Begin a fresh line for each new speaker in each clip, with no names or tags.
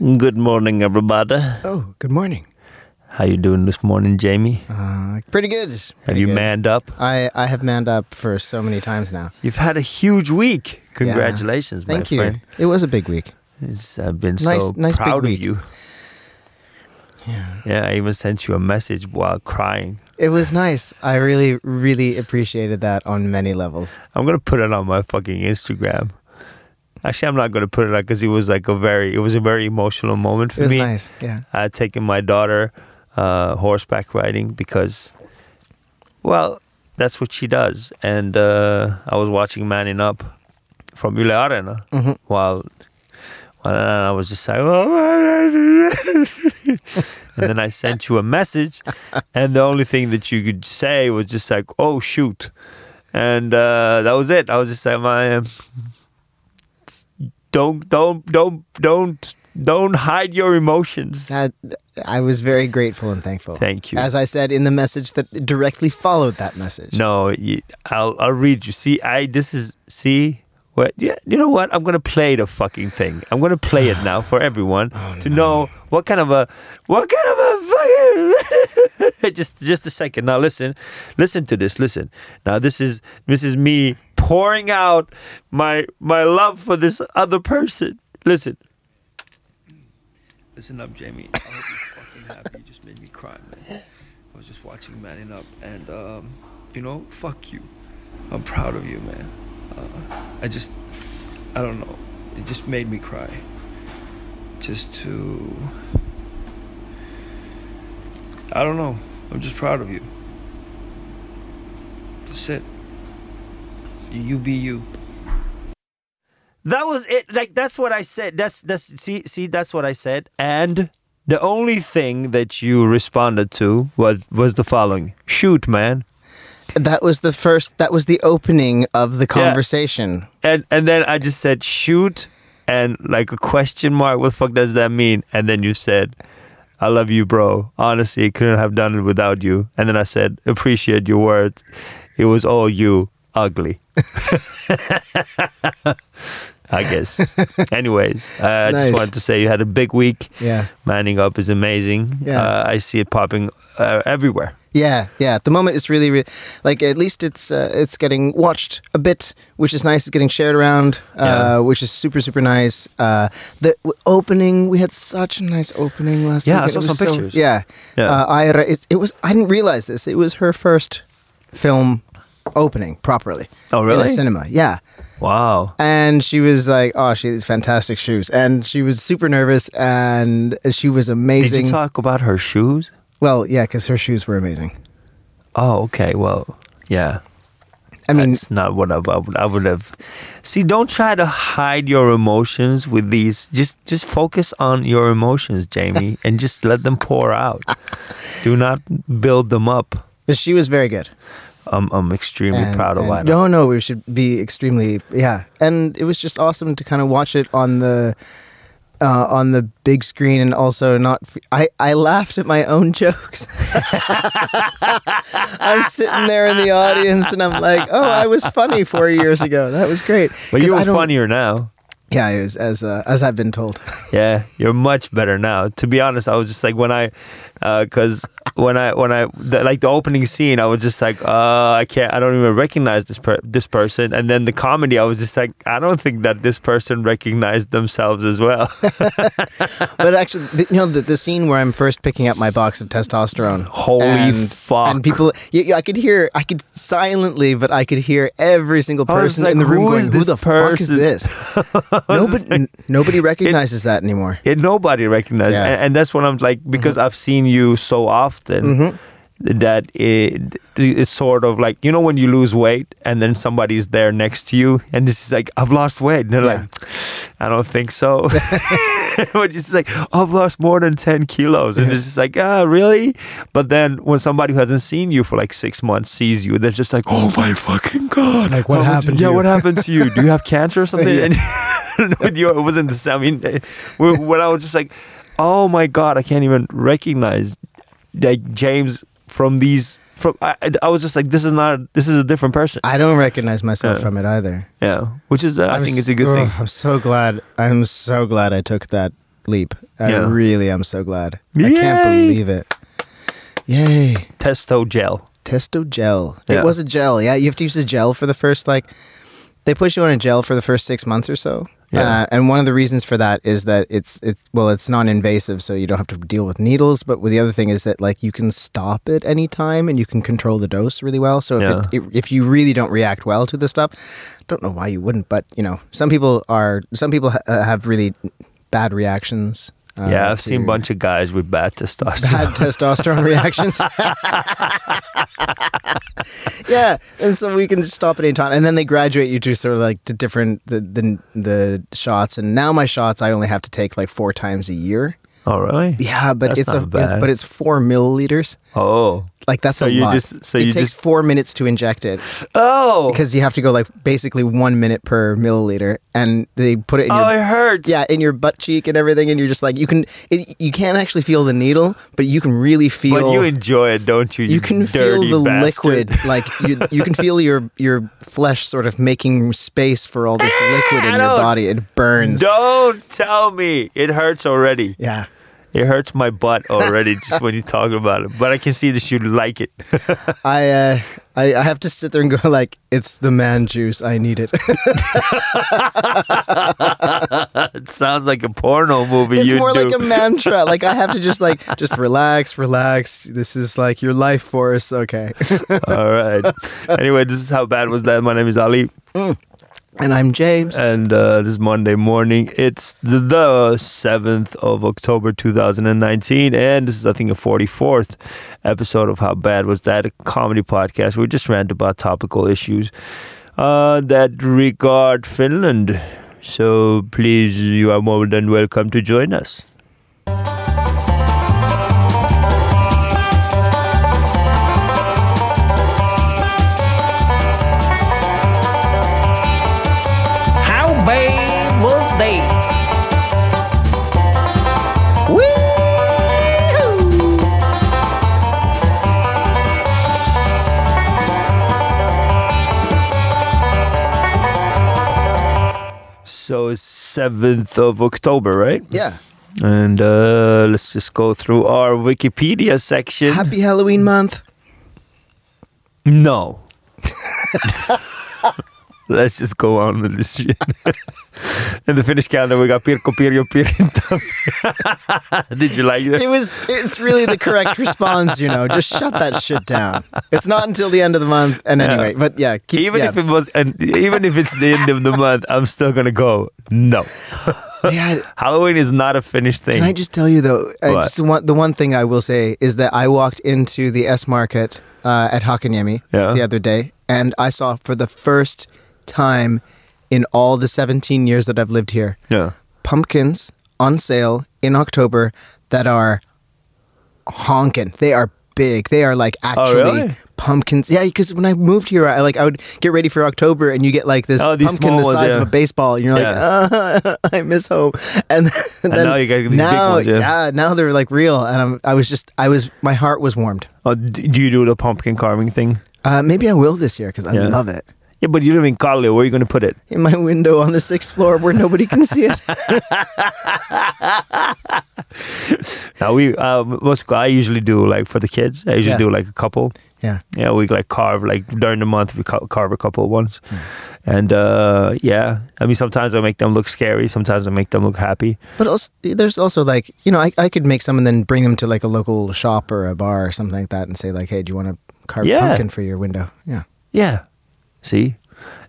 Good morning, everybody.
Oh, good morning.
How you doing this morning, Jamie?
Uh, pretty good.
Have you
good.
manned up?
I, I have manned up for so many times now.
You've had a huge week. Congratulations,
Thank
my
you.
friend.
It was a big week.
It's, I've been
Nice-
so
nice
proud of
week.
you.
Yeah.
Yeah, I even sent you a message while crying.
It was nice. I really, really appreciated that on many levels.
I'm gonna put it on my fucking Instagram. Actually, I'm not gonna put it on because it was like a very, it was a very emotional moment for me.
It was
me.
nice. Yeah.
I had taken my daughter uh, horseback riding because, well, that's what she does. And uh, I was watching Manning Up from Yle Areena
hmm
while, while I was just like, and then I sent you a message, and the only thing that you could say was just like, "Oh shoot," and uh, that was it. I was just like, "My, don't, don't, don't, don't, don't hide your emotions."
I, I was very grateful and thankful.
Thank you.
As I said in the message that directly followed that message.
No, you, I'll I'll read you. See, I this is see what? Yeah, you know what? I'm gonna play the fucking thing. I'm gonna play it now for everyone
Oh,
to know what kind of a what kind of a fucking. just just a second. Now listen, listen to this. Listen. Now this is this is me pouring out my my love for this other person. Listen. Listen up, Jamie. I hope you're fucking happy. You just made me cry, man. I was just watching Manning Up, and um, you know, fuck you. I'm proud of you, man. Uh, I just, I don't know. It just made me cry. Just to, I don't know. I'm just proud of you. That's it. You, you be you. That was it. Like that's what I said. That's that's see see that's what I said. And the only thing that you responded to was was the following: "Shoot, man."
That was the first, that was the opening of the conversation. Yeah.
And and then I just said shoot and like a question mark. What the fuck does that mean? And then you said, "I love you, bro. Honestly, couldn't have done it without you." And then I said, "Appreciate your words. It was all you, ugly." I guess. Anyways, uh, I
Nice.
just wanted to say you had a big week.
Yeah.
Manning up is amazing.
Yeah.
Uh, I see it popping uh, everywhere.
Yeah, yeah. At the moment, it's really, re- like at least it's uh, it's getting watched a bit, which is nice. It's getting shared around, uh,
Yeah.
which is super super nice. Uh, the w- opening, we had such a nice opening last
Yeah, I
week.
saw
It was
some
so-
pictures.
yeah,
Yeah.
Uh, Ida, it, it was. I didn't realize this. It was her first film opening properly.
Oh, really?
In a cinema, yeah.
Wow.
And she was like, "Oh, she has these fantastic shoes," and she was super nervous, and she was amazing.
Did you talk about her shoes?
well, yeah, because her shoes were amazing.
Oh, okay. Well, yeah.
I mean,
it's not what I, I would. I would have. See, don't try to hide your emotions with these. Just, just focus on your emotions, Jamie, and just let them pour out. Do not build them up.
she was very good.
I'm, I'm extremely
And-
proud of
and- No, no, we should be extremely yeah. And it was just awesome to kind of watch it on the uh, on the big screen, and also not. f- I I laughed at my own jokes. I'm sitting there in the audience, and I'm like, oh, I was funny four years ago. That was great.
But you're funnier now.
Yeah, it was as uh, as I've been told.
Yeah, you're much better now. To be honest, I was just like when I, because when I when I the, like the opening scene, I was just like, uh, I can't, I don't even recognize this per- this person. And then the comedy, I was just like, I don't think that this person recognized themselves as well.
But actually, the, you know, the, the scene where I'm first picking up my box of testosterone.
Holy
and,
fuck.
And people, yeah, yeah, I could hear, I could silently, but I could hear every single person
like,
in the room
who
going, "Who the fuck is this?"
I was just
nobody,
like-
nobody recognizes that anymore.
it, nobody recognized,
Yeah.
and, and that's what I'm like because I've seen you so often.
Mhm.
That it, it's sort of like you know when you lose weight and then somebody's there next to you and it's like I've lost weight and they're
Yeah.
like I don't think so. but it's just like I've lost more than ten kilos and it's just like ah really. But then when somebody who hasn't seen you for like six months sees you, they're just like oh my fucking god!
Like, what happened to
Yeah,
you?
what happened to you? Do you have cancer or something?
Yeah.
And with you, it wasn't the same. I mean, when I was just like, oh my god, I can't even recognize like James from these. From I, I- was just like, this is not. This is a different person.
I don't recognize myself
Yeah.
from it either.
Yeah, which is uh, I
I'm
think it's a good
oh,
thing.
I'm so glad. I'm so glad I took that leap. I
Yeah.
really am so glad. I can't
Yay!
believe it. Yay.
Testo gel.
Testo gel.
Yeah.
It was a gel. Yeah, you have to use a gel for the first like they put you on a gel for the first six months or so.
Yeah.
Uh, and one of the reasons for that is that it's it's well, it's non-invasive, so you don't have to deal with needles. But the other thing is that like you can stop it anytime, and you can control the dose really well. So if,
Yeah.
it, if you really don't react well to this stuff, don't know why you wouldn't. But you know, some people are some people ha- uh, have really bad reactions. Uh,
yeah, I've seen a bunch of guys with bad testosterone.
bad testosterone reactions. yeah, and so we can just stop at any time, and then they graduate you to sort of like to different the the the shots. And now my shots I only have to take like four times a year.
oh, really?
Yeah, but
That's
it's a
bad.
but it's four milliliters.
Oh.
Like that's
So
a
you
lot.
just- so
it
you
takes
just-
four minutes to inject it
Oh.
because you have to go like basically one minute per milliliter, and they put it in
oh,
your
it hurts.
yeah, in your butt cheek and everything, and you're just like you can it, you can't actually feel the needle, but you can really feel.
But you enjoy it, don't you?
you can feel the
bastard?
liquid, like you you can feel your your flesh sort of making space for all this liquid in your body. It burns.
Don't tell me it hurts already.
Yeah,
It hurts my butt already just when you talk about it. But I can see that you like it.
I uh, I I have to sit there and go like, it's the man juice. I need it.
it sounds like a porno movie.
it's more
do.
like a mantra. Like I have to just like just relax, relax. This is like your life force. Okay.
All right. Anyway, this is how bad was that. My name is Ali,
and I'm James.
and uh, this is Monday morning. It's the, the 7th of October 2019, and this is, I think, a 44th episode of How Bad Was That, a comedy podcast. We just rant about topical issues uh, that regard Finland. So please, you are more than welcome to join us. So it's 7th of October, right?
Yeah.
And uh, let's just go through our Wikipedia section.
Happy Halloween month.
No. Let's just go on with this shit. In the Finnish calendar, we got Pirkko Pirjo Pirinta. Did you like that?
It was it's really the correct response, you know. Just shut that shit down. It's not until the end of the month and anyway, but yeah, keep
Even
yeah.
if it was, and even if it's the end of the month, I'm still gonna go. No,
yeah,
Halloween is not a Finnish thing.
Can I just tell you though? I
What?
just want, the one thing I will say is that I walked into the S Market uh, at Hakaniemi
Yeah.
the other day, and I saw for the first time in all the 17 years that I've lived here
yeah.
pumpkins on sale in October that are honking. They are big. They are like actually
Oh, really?
pumpkins. Yeah, because when I moved here, I like I would get ready for October, and you get like this
Oh,
pumpkin the
ones,
size
yeah.
of a baseball, and you're like, uh, I miss home. And, then
now you get these big
now,
ones, yeah.
now they're like real, and I'm, I was just, I was, my heart was warmed.
Oh, do you do the pumpkin carving thing?
Uh, maybe I will this year because I
Yeah.
love it.
Yeah, but you live in Kallio. Where are you gonna put it?
In my window on the sixth floor where nobody can see it.
Now we, uh, what's I usually do like for the kids. I usually
Yeah.
do like a couple.
Yeah.
Yeah, we like carve like during the month we ca- carve a couple ones,
Hmm.
and uh, yeah, I mean sometimes I make them look scary, sometimes I make them look happy.
But also, there's also like, you know, I, I could make some and then bring them to like a local shop or a bar or something like that and say like, hey, do you want to carve
Yeah.
a pumpkin for your window? Yeah.
Yeah, see,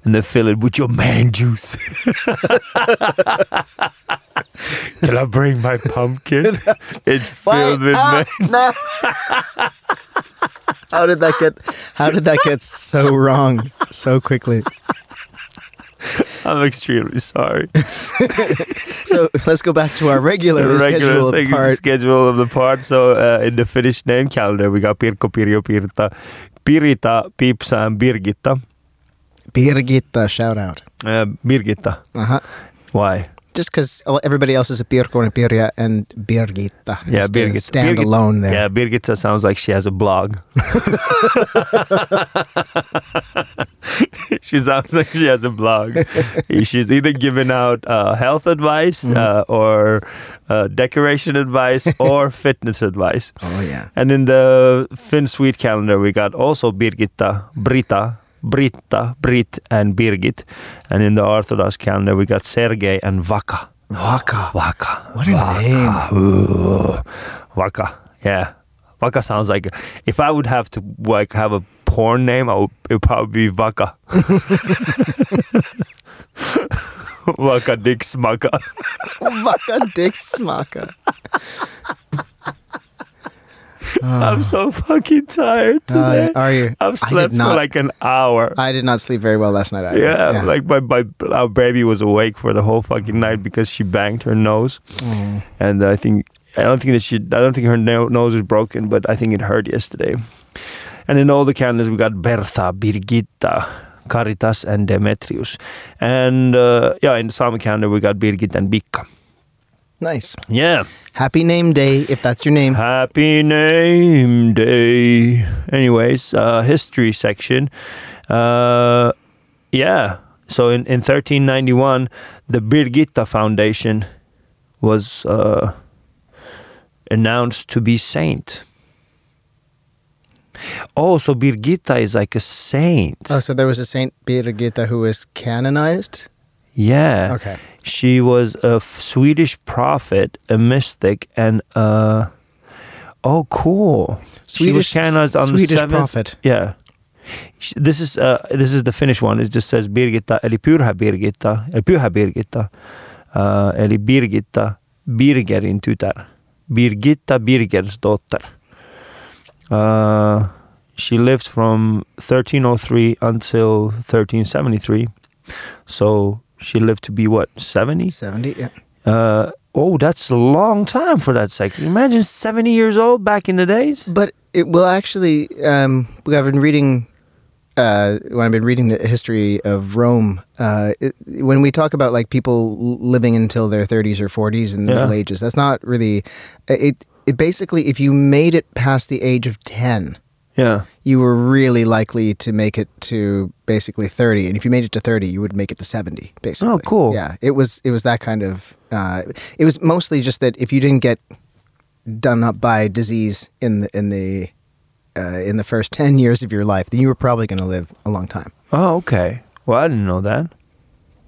and they fill it with your man juice. Can I bring my pumpkin? it's filled with
Ah,
man.
no. how did that get? How did that get so wrong so quickly?
I'm extremely sorry.
So let's go back to our
regular
scheduled
seg-
part.
schedule of the part. So uh, in the Finnish name calendar, we got Pirko, Pirjo, Pirta, Pirita, Pipsa, and Birgitta.
Birgitta, shout out.
Uh, Birgitta.
Uh huh.
Why?
just because everybody else is a Pirkko and a Pirja and Birgitta.
Yeah,
has to
Birgit-
stand
Birgit-
alone there.
Yeah, Birgitta sounds like she has a blog. she sounds like she has a blog. She's either giving out uh, health advice
Mm-hmm.
uh, or uh, decoration advice or fitness advice.
Oh yeah.
And in the Finn Sweet calendar, we got also Birgitta, Brita, Britta, Brit, and Birgit. And in the Orthodox calendar, we got Sergei and Vaka.
Vaka.
Vaka.
What a name.
Ooh. Vaka. Yeah. Vaka sounds like if I would have to like have a porn name, I would it would probably be Vaka. Vaka Dick Smaka.
Vaka Dick Smaka.
I'm so fucking tired
Uh,
today.
are you?
I've slept for
not.
like an hour.
I did not sleep very well last night. Either.
yeah, like my, my our baby was awake for the whole fucking night because she banged her nose,
Mm.
and I think I don't think that she I don't think her no- nose is broken, but I think it hurt yesterday. And in all the calendars we got Bertha, Birgitta, Caritas, and Demetrius, and uh, yeah, in the summer calendar we got Birgit and Bikka.
Nice.
Yeah,
Happy name day if that's your name.
happy name day. Anyways, uh, history section. Uh, yeah. So in, in 1391, the Birgitta Foundation was uh, announced to be saint. Oh, so Birgitta is like a saint.
Oh, so there was a Saint Birgitta who was canonized.
Yeah.
Okay.
She was a f- Swedish prophet, a mystic, and uh oh, cool. she was
Swedish-
canonized on
Swedish
the seventh.
prophet.
Yeah. This is uh this is the Finnish one. It just says Birgitta, eli Pyrhä Birgitta, eli Pyhä Birgitta, uh, eli Birgitta, Birgerin tytär. Birgitta Birgersdotter. Uh, she lived from 1303 until 1373. So she lived to be what, 70?
70, yeah.
Uh, oh, that's a long time for that second. Imagine 70 years old back in the days.
But it will actually. Um, I've been reading. Uh, when I've been reading the history of Rome, uh, it, when we talk about like people living until their 30s or 40s in the
Yeah.
Middle Ages, that's not really. It, it basically, if you made it past the age of 10,
Yeah.
you were really likely to make it to basically 30 and if you made it to 30 you would make it to 70 basically
Oh, cool.
yeah it was it was that kind of uh, it was mostly just that if you didn't get done up by disease in the in the uh, in the first 10 years of your life then you were probably going to live a long time
Oh, okay. Well, I didn't know that.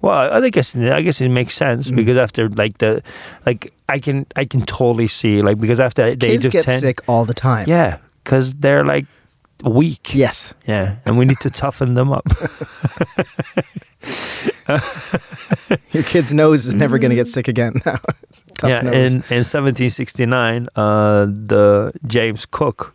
Well, I think guess I guess it makes sense
Mm.
because after like the like I can I can totally see like because after the age
kids
of
get
ten,
sick all the time
yeah, because they're like weak.
yes
Yeah, and we need to toughen them up.
your kid's nose is never going to get sick again now It's a tough
yeah,
nose.
in in 1769, uh, the James Cook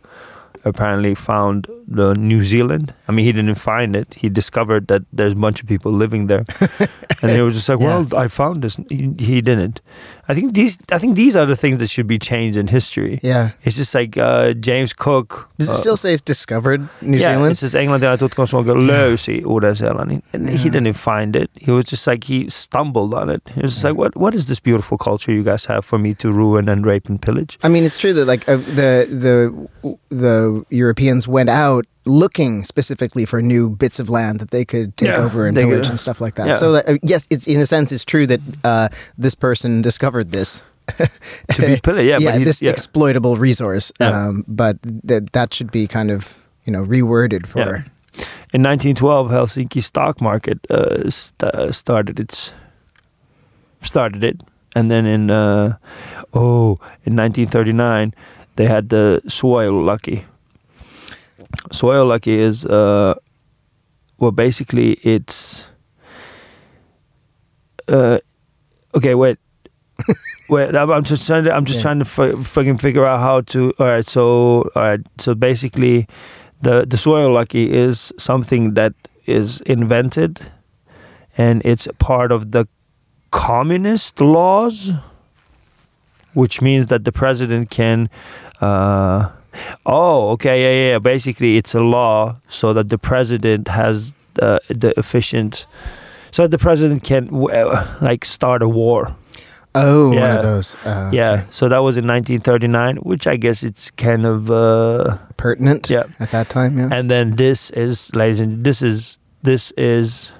apparently found the New Zealand. I mean, he didn't find it. He discovered that there's a bunch of people living there, and he was just like,
Yeah.
"Well, I found this." He, he didn't. I think these. I think these are the things that should be changed in history.
yeah
It's just like uh, James Cook.
does it
uh,
still say it's discovered New
yeah,
Zealand
it says tutkimus löysi Uuden-Seelannin. And he didn't find it. He was just like, he stumbled on it. He was just like, what, what is this beautiful culture you guys have for me to ruin and rape and pillage?
I mean, it's true that like uh, the the the Europeans went out looking specifically for new bits of land that they could take
Yeah,
over and pillage
could-
and stuff like that.
yeah.
So that, uh, yes, it's in a sense it's true that uh, this person discovered this.
To be pillaged, yeah.
yeah, this exploitable resource. Um, but that that should be kind of you know reworded for.
In 1912, Helsinki stock market uh, st- started its started it, and then in uh, oh, in 1939, they had the suojelulaki. Suojelulaki is uh, well, basically it's uh, okay. Wait. Wait, I'm, I'm just trying to. I'm just
Yeah.
trying to f- fucking figure out how to. All right, so all right, so basically, the the suojelulaki is something that is invented, and it's part of the communist laws, which means that the president can. Uh, oh, okay, yeah, yeah. Basically, it's a law so that the president has uh, the efficient, so that the president can uh, like start a war.
Oh, one
Yeah.
of those. Uh,
Yeah,
okay.
so that was in 1939, which I guess it's kind of uh,
pertinent.
Yeah.
at that time. Yeah.
and then this is ladies and this is this is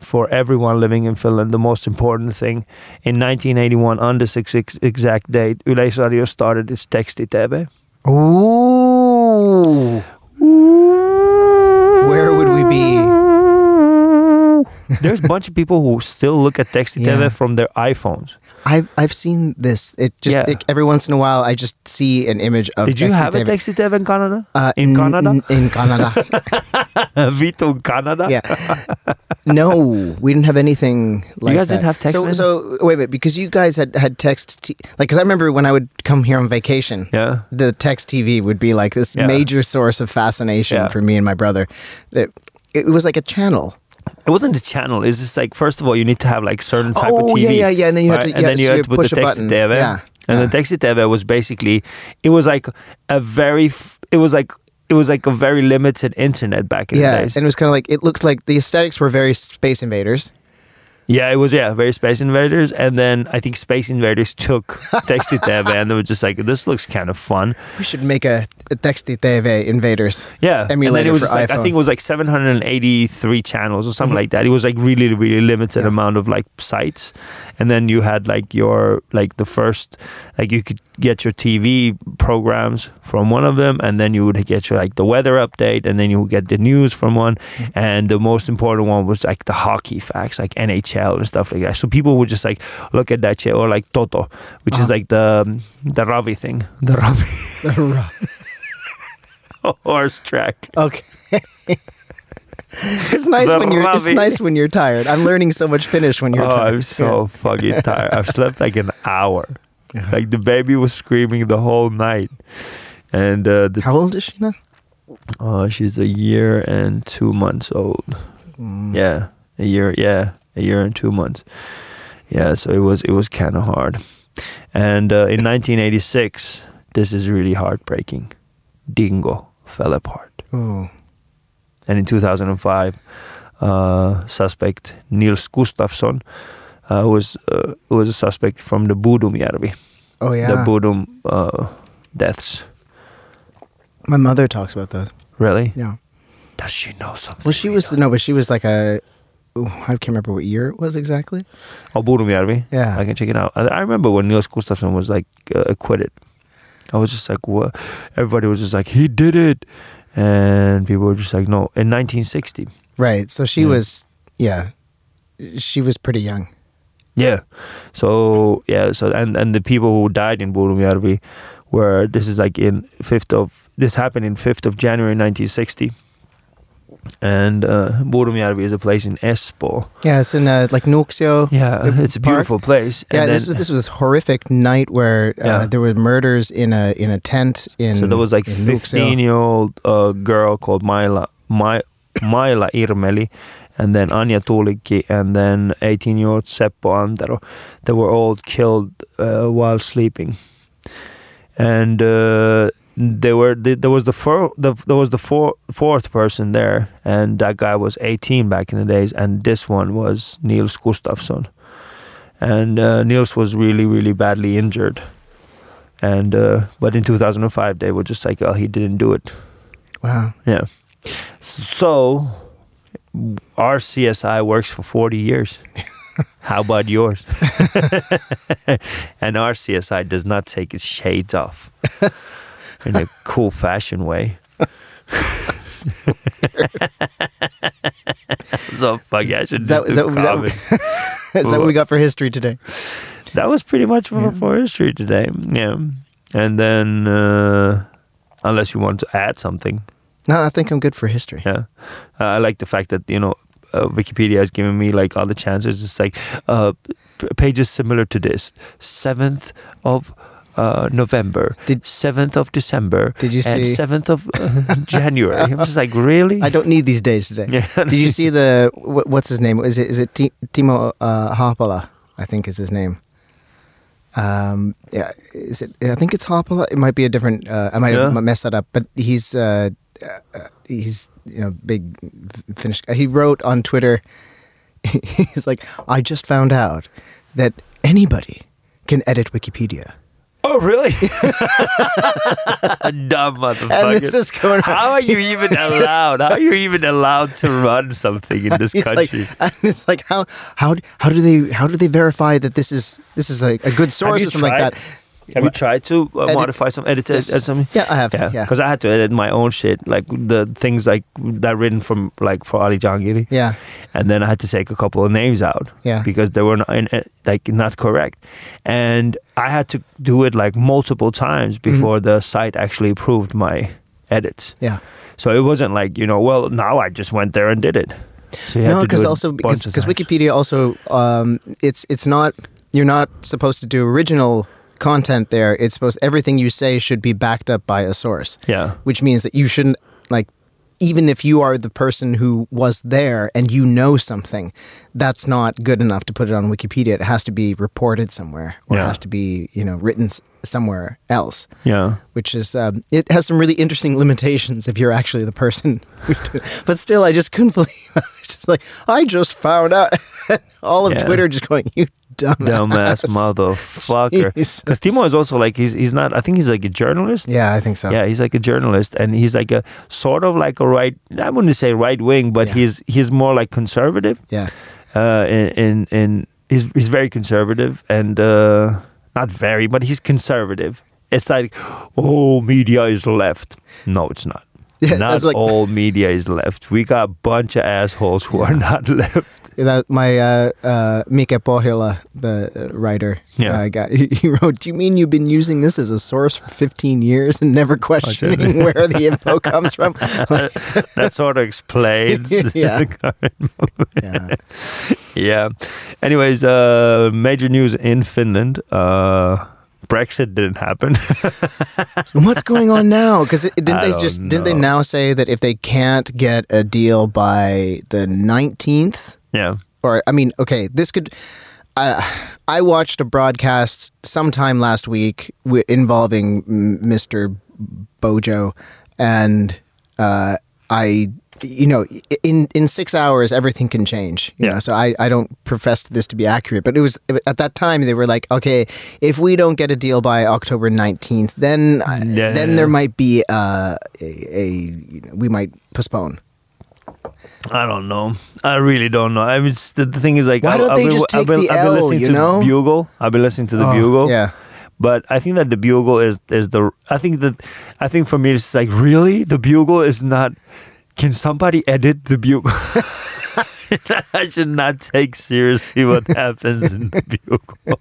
for everyone living in Finland the most important thing. In 1981, on this ex- ex- exact date, Yleisradio started its texti-TV.
Ooh. Where
There's a bunch of people who still look at texti-TV
Yeah.
from their iPhones.
I've I've seen this. It just
Yeah.
it- every once in a while I just see an image of.
Did you have a
TV.
texti-TV in Canada?
Uh,
in Canada?
n- in Canada.
Vito Canada?
yeah. No, we didn't have anything like You
guys
that.
didn't have text
So, so wait a minute, because you guys had had text, t- like, because I remember when I would come here on vacation,
Yeah.
the text TV would be like this
Yeah.
major source of fascination
Yeah.
for me and my brother. That it was like a channel.
It wasn't a channel. It's just like first of all, you need to have like certain type of
Oh,
TV.
yeah, yeah, yeah, and then you had to-
and
yeah,
then you
so
had to put
push
the text
button.
TV.
Yeah,
And
yeah.
the uh-huh. text TV was basically it was like a very it was like it was like a very limited internet back in
Yeah,
the days.
and it was kind of like it looked like the aesthetics were very Space Invaders.
Yeah, it was yeah very Space Invaders, and then I think Space Invaders took text TV, and they were just like this looks kind of fun.
We should make a, a Texty TV Invaders.
Yeah, and then it was like, I think it was like 783 channels or something
Mhm.
like that. It was like really, really limited
Yeah.
amount of like sites, and then you had like your like the first like you could get your TV programs from one of them, and then you would get your like the weather update, and then you would get the news from one,
Mhm.
and the most important one was like the hockey facts, like NHL and stuff like that. So people would just like look at that shit or like Toto, which is
Uh-huh.
like the the Ravi thing, the Ravi the Ravi. horse track.
okay. it's nice
The
when you're. It's nice when you're tired. I'm learning so much Finnish when you're
oh,
tired.
I'm so fucking tired. I've slept like an hour.
Yeah.
Like the baby was screaming the whole night, and uh, the
How old is she now?
oh, she's a year and two months old.
Mm.
Yeah, a year. Yeah, a year and two months. Yeah, so it was it was kind of hard. And uh, in 1986, this is really heartbreaking. Dingo fell apart.
Oh.
And in 2005, uh, suspect Nils Gustafsson uh, was uh, was a suspect from the Bodomjärvi,
Oh yeah.
the Bodom uh, deaths.
My mother talks about those.
Really?
Yeah.
Does she know something?
Well, she
we
was
don't?
no, but she was like a. ooh, I can't remember what year it was exactly.
Oh, Bodom Bodomjärvi.
Yeah.
I can check it out. I, I remember when Nils Gustafsson was like uh, acquitted. I was just like, what? Everybody was just like, he did it, and people were just like, no. In 1960.
Right. So she
Yeah.
was. Yeah. She was pretty young.
Yeah. So yeah. So and and the people who died in Bodomjärvi were this is like in fifth of this happened in fifth of January 1960. And uh, is a place in Espoo.
Yeah, it's in uh, like Nuuksio.
Yeah, it's a
park.
beautiful place.
Yeah,
And
this was this was a horrific night where uh,
Yeah.
there were murders in a in a tent in.
so there was like. 15 year old uh, girl called Maila My, Maila Irmeli, and then Anja Tuulikki, and then 18 year old Seppo Antero. They were all killed uh, while sleeping, and uh, they were th- there was the, fir- the there was the four, fourth person there, and that guy was 18 back in the days, and this one was Nils Gustafsson, and uh, Nils was really really badly injured. And uh, but in 2005 they were just like, oh, he didn't do it.
Wow.
Yeah. So our CSI works for 40 years. How about yours? and our CSI does not take its shades off in a cool fashion way. so fuck yeah, I should
Is that- is that- is. That what we got for history today?
That was pretty much for,
Yeah.
for history today. Yeah. And then, uh, unless you want to add something,
No, I think I'm good for history.
yeah. Uh, I like the fact that, you know, uh, Wikipedia has given me like all the chances. It's like uh, p- pages similar to this 7th of uh, November,
Did-
7th of December,
Did you
and
see?
7th of uh, January. I'm just like, really?
I don't need these days today.
Yeah.
Did you see the what, what's his name? Is it is it Ti- Timo uh? I think is his name. Um, yeah, is it? I think it's Haapala. It might be a different. Uh, I might
Yeah.
have messed that up, but he's uh, he's you know big Finnish. guy. He wrote on Twitter. He's like, I just found out that anybody can edit Wikipedia.
Oh, really? A dumb motherfucker.
And this is going
How are you even allowed? How are you even allowed to run something in this
He's like,
country?
and it's like how how how do they how do they verify that this is this is a, a good source or something like that?
Have you tried to uh,
Edit
modify some, edit, edit,
this?
something?
Yeah, I have.
Yeah,
Yeah,
because I had to edit my own shit, like the things like that written from like for Ali Jahangiri,
yeah,
and then I had to take a couple of names out,
Yeah.
because they were not, in, like not correct, and I had to do it like multiple times
Mm-hmm.
before the site actually approved my edits.
yeah.
So it wasn't like you know, well, now I just went there and did it. So
No, because also because
bunch of
because
times.
Wikipedia also um, it's it's not you're not supposed to do original content there. It's supposed everything you say should be backed up by a source.
Yeah.
which means that you shouldn't like even if you are the person who was there and you know something that's not good enough to put it on wikipedia it has to be reported somewhere or
Yeah.
it has to be you know written somewhere else
Yeah.
which is um, it has some really interesting limitations if you're actually the person who's doing but still i just couldn't believe I was just like i just found out all of
Yeah.
twitter just going you dumbass
Dumbass motherfucker. Because Timo is also like he's he's not. I think he's like a journalist.
yeah i think so
Yeah, he's like a journalist, and he's like a sort of like a right. I wouldn't say right wing, but
Yeah.
he's he's more like conservative.
yeah
Uh, and, in, in he's he's very conservative, and uh, not very, but he's conservative. It's like, oh, media is left. No, it's not.
Yeah,
not
like-
all media is left. We got a bunch of assholes who are not left.
That my uh, uh, Mika Pohjola, the uh, writer,
Yeah.
uh, guy, he, he wrote, "Do you mean you've been using this as a source for 15 years and never questioning where the info comes from?" Like,
that sort of explains
Yeah.
the current
yeah.
Yeah. Anyways, uh, major news in Finland. Uh, Brexit didn't happen.
What's going on now? Because didn't
I
they just didn't they now say that if they can't get a deal by the 19th,
yeah.
or I mean, okay, this could. Uh, I watched a broadcast sometime last week wi- involving Mr. Bojo, and uh, I, you know, in in six hours everything can change. You
Yeah.
know, so I I don't profess this to be accurate, but it was at that time they were like, okay, if we don't get a deal by October nineteenth, then uh,
Yeah.
then there might be uh, a, a you know, we might postpone.
I don't know. I really don't know. I mean, it's- the, the thing is like,
Why
I,
don't
I've
they
been,
just take
been,
the L,
listening
you
to
know?
Bugle. I've been listening to the
Oh,
Bugle.
yeah.
But I think that the Bugle is is the. I think that I think for me it's like really the Bugle is not. Can somebody edit the Bugle? I should not take seriously what happens in the Bugle.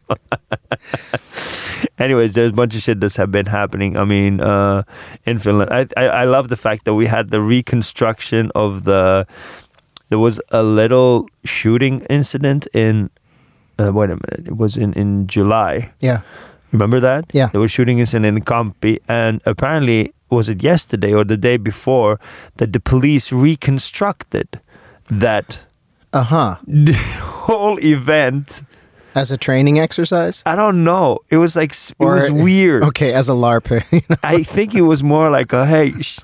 Anyways, there's a bunch of shit that's have been happening. I mean, uh, in Finland, I, I I love the fact that we had the reconstruction of the. There was a little shooting incident in. Uh, wait a minute. It was in in July.
Yeah.
Remember that?
Yeah.
There was shooting incident in Kampi, and apparently, was it yesterday or the day before that the police reconstructed that
Uh huh.
whole event?
As a training exercise.
I don't know. It was like it
Or-
was weird.
Okay, as a LARP.
I think it was more like a hey, sh-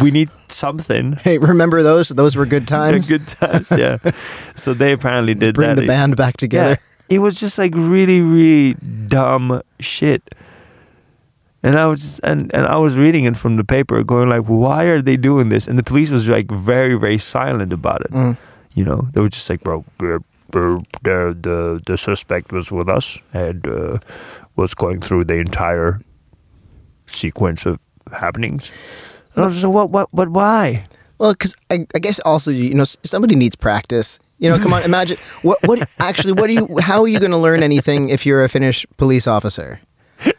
we need something.
hey, remember those? Those were good times.
Good times, yeah. so they apparently did
Bring
that.
the band back together.
Yeah, it was just like really, really dumb shit. And I was just, and, and I was reading it from the paper, going like, why are they doing this? And the police was like very, very silent about it.
Mm.
You know, they were just like, bro, the the the suspect was with us and uh, was going through the entire sequence of happenings. And I was just like, what, what, but why?
Well, because I, I guess also you know somebody needs practice. You know, come on, imagine what what actually what are you? How are you going to learn anything if you're a Finnish police officer?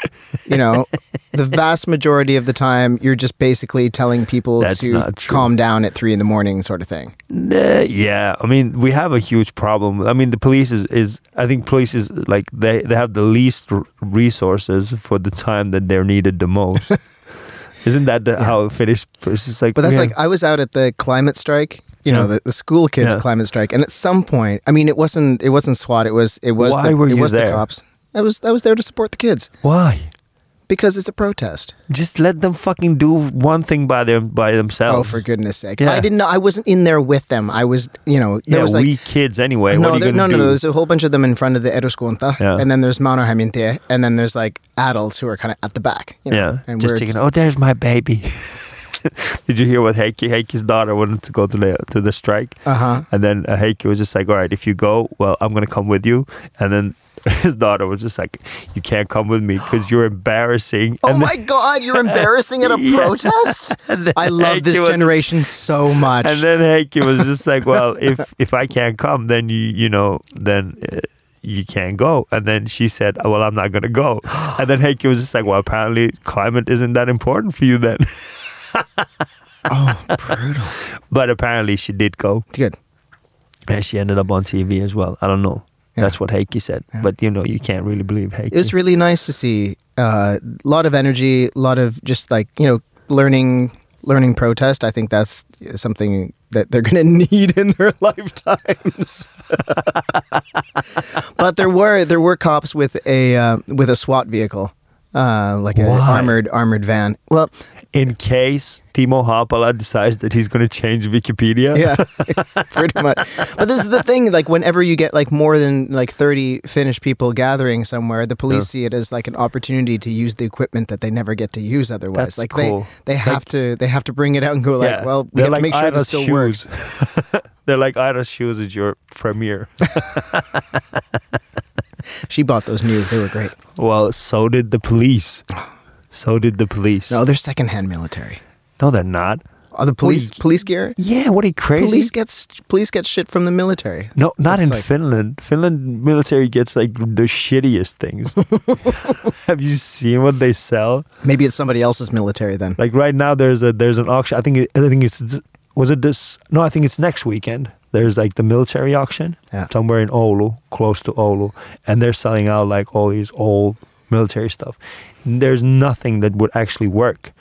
You know, the vast majority of the time you're just basically telling people
That's
to calm down at three in the morning, sort of thing.
Nah, yeah, I mean, we have a huge problem. I mean, the police is, is I think police is like they, they have the least resources for the time that they're needed the most. Isn't that the, how Finnish? It's just like,
But that's
yeah.
like I was out at the climate strike. You know,
Yeah.
the, the school kids
Yeah.
climate strike, and at some point, I mean, it wasn't it wasn't SWAT. It was it was
Why
the,
were
it
you
was
there?
the cops. I was I was there to support the kids.
why?
Because it's a protest.
Just let them fucking do one thing by them by themselves.
Oh, for goodness sake!
Yeah.
I didn't know. I wasn't in there with them. I was, you know, there
yeah,
was like
we kids anyway.
no,
what are you
there,
gonna
no, no,
do?
no. There's a whole bunch of them in front of the Eduskunta,
Yeah.
and then there's Mannerheimintie, and then there's like adults who are kind of at the back. you know,
yeah,
and
just
we're
thinking, oh, there's my baby. Did you hear what Heikki? Heikki's daughter wanted to go to the to the strike,
uh huh.
and then uh, Heikki was just like, "All right, if you go, well, I'm gonna come with you." And then his daughter was just like, "You can't come with me because you're embarrassing."
Oh
and
my God! You're embarrassing at a
Yeah.
protest.
then,
I love this
was-
generation so much.
And then Heikki was just like, "Well, if if I can't come, then you you know then." Uh, you can't go. And then she said, oh, Well, I'm not going to go. And then Heikki was just like, Well, apparently climate isn't that important for you then.
oh, brutal.
but apparently she did go.
Good.
And she ended up on TV as well. I don't know.
Yeah.
That's what Heikki said.
Yeah.
But you know, you can't really believe Heikki.
It was really nice to see a lot of energy, a lot of just like you know learning learning protest. I think that's something that they're going to need in their lifetimes. but there were there were cops with a uh, with a SWAT vehicle, uh, like an armored armored van. Well,
In case Timo Haapala decides that he's going to change Wikipedia.
yeah, pretty much. But this is the thing: like whenever you get like more than like thirty Finnish people gathering somewhere, the police
Yeah.
see it as like an opportunity to use the equipment that they never get to use otherwise.
That's
like
cool.
they they have to they have to bring it out and go like,
Yeah.
well, we
They're
have to make sure
Ida's
this still works.
shoes. They're like Ida's shoes is your premiere.
She bought those new; they were great.
well, so did the police. So did the police.
No, they're secondhand military.
No, they're not.
Oh, the police
you-
police gear.
Yeah, what are you crazy?
Police gets police get shit from the military.
no, not
It's
in
like-
Finland. Finland military gets like the shittiest things. Have you seen what they sell?
Maybe it's somebody else's military then.
Like right now, there's a there's an auction. I think it, I think it's was it this? No, I think it's next weekend. There's like the military auction
Yeah.
somewhere in Oulu, close to Oulu, and they're selling out like all these old military stuff. There's nothing that would actually work.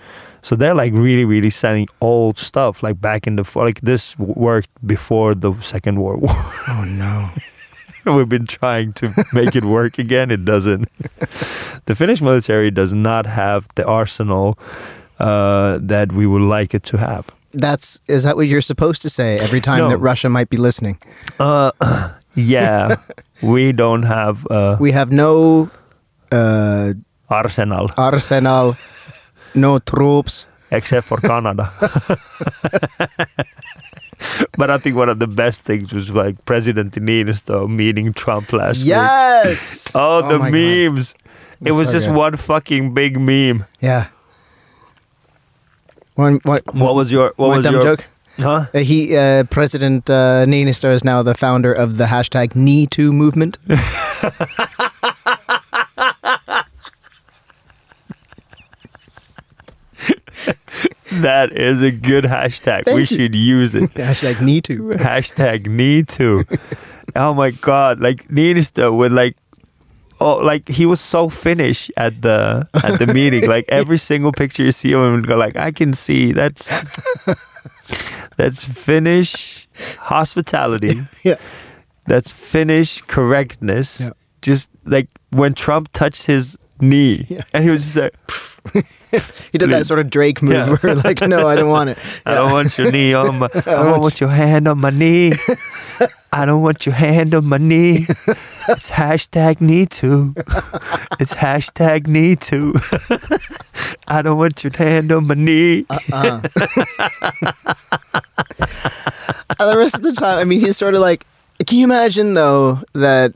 So they're like really, really selling old stuff, like back in the like this worked before the Second World War.
Oh no.
We've been trying to make it work again. It doesn't. the Finnish military does not have the arsenal uh, that we would like it to have.
That's is that what you're supposed to say every time
No.
that Russia might be listening?
Uh, yeah, we don't have uh,
We have no uh,
arsenal
arsenal, no troops.
except for Canada. but I think one of the best things was like President Niinistö meeting Trump last week.
Yes.
Oh, the
God.
memes. It
That's
was
so
just
good.
one fucking big meme.
Yeah. One what?
What was your what
one
was
dumb
your
joke?
Huh?
Uh, he uh, President uh, Niinistö is now the founder of the hashtag Me Too movement.
That is a good hashtag.
Thank
we
you.
should use it.
hashtag Me to.
hashtag need to. oh my god! Like Niinistö with like, oh, like he was so Finnish at the at the meeting. Like every single picture you see of him, and go like, I can see that's that's Finnish hospitality.
Yeah.
That's Finnish correctness.
Yeah.
Just like when Trump touched his knee,
Yeah.
and he was just like.
He did that sort of Drake move
Yeah.
where like, no, I don't want it.
I don't want your knee on my. I don't want your hand on my knee. I don't want your hand on my knee. It's hashtag need too. It's hashtag need too. I don't want your hand on my knee.
Uh. And the rest of the time, I mean, he's sort of like. Can you imagine though that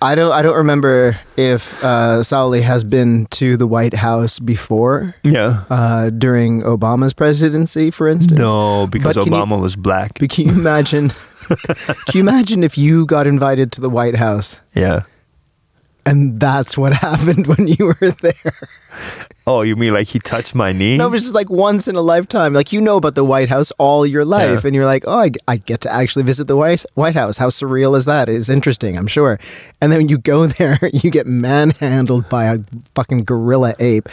I don't I don't remember if uh, Sauli has been to the White House before
Yeah.
uh, during Obama's presidency, for instance.
No, because
But can you-
Obama was black.
But can you imagine? can you imagine if you got invited to the White House
Yeah.
And that's what happened when you were there?
Oh, you mean like he touched my knee?
No, it was just like once in a lifetime. Like you know about the White House all your life,
Yeah.
and you're like, oh, I, I get to actually visit the White White House. How surreal is that? It's interesting, I'm sure. And then you go there, you get manhandled by a fucking gorilla ape,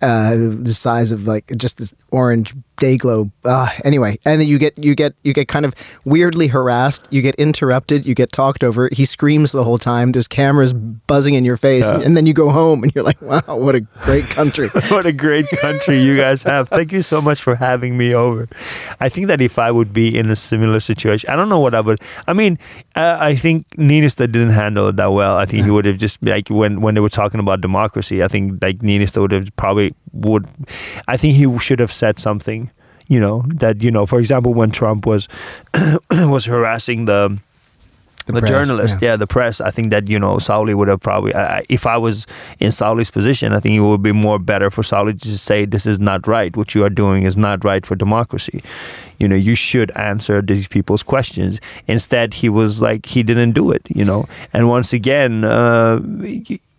uh, the size of like just this orange day globe. Uh, anyway, and then you get you get you get kind of weirdly harassed. You get interrupted. You get talked over. He screams the whole time. There's cameras buzzing in your face,
Yeah.
and, and then you go home and you're like, wow, what a great country.
what a great country you guys have. Thank you so much for having me over. I think that if I would be in a similar situation, I don't know what I would. I mean, uh, I think Niinistö didn't handle it that well. I think he would have just like when when they were talking about democracy. I think like Niinistö would have probably would. I think he should have said something. You know that you know, for example, when Trump was was harassing the the,
press,
journalist, yeah. the press. I think that you know Sauli would have probably. I I- if I was in Sauli's position, I think it would be more better for Sauli to just say, "This is not right. What you are doing is not right for democracy." You know, you should answer these people's questions. Instead, he was like, he didn't do it. You know, and once again, uh,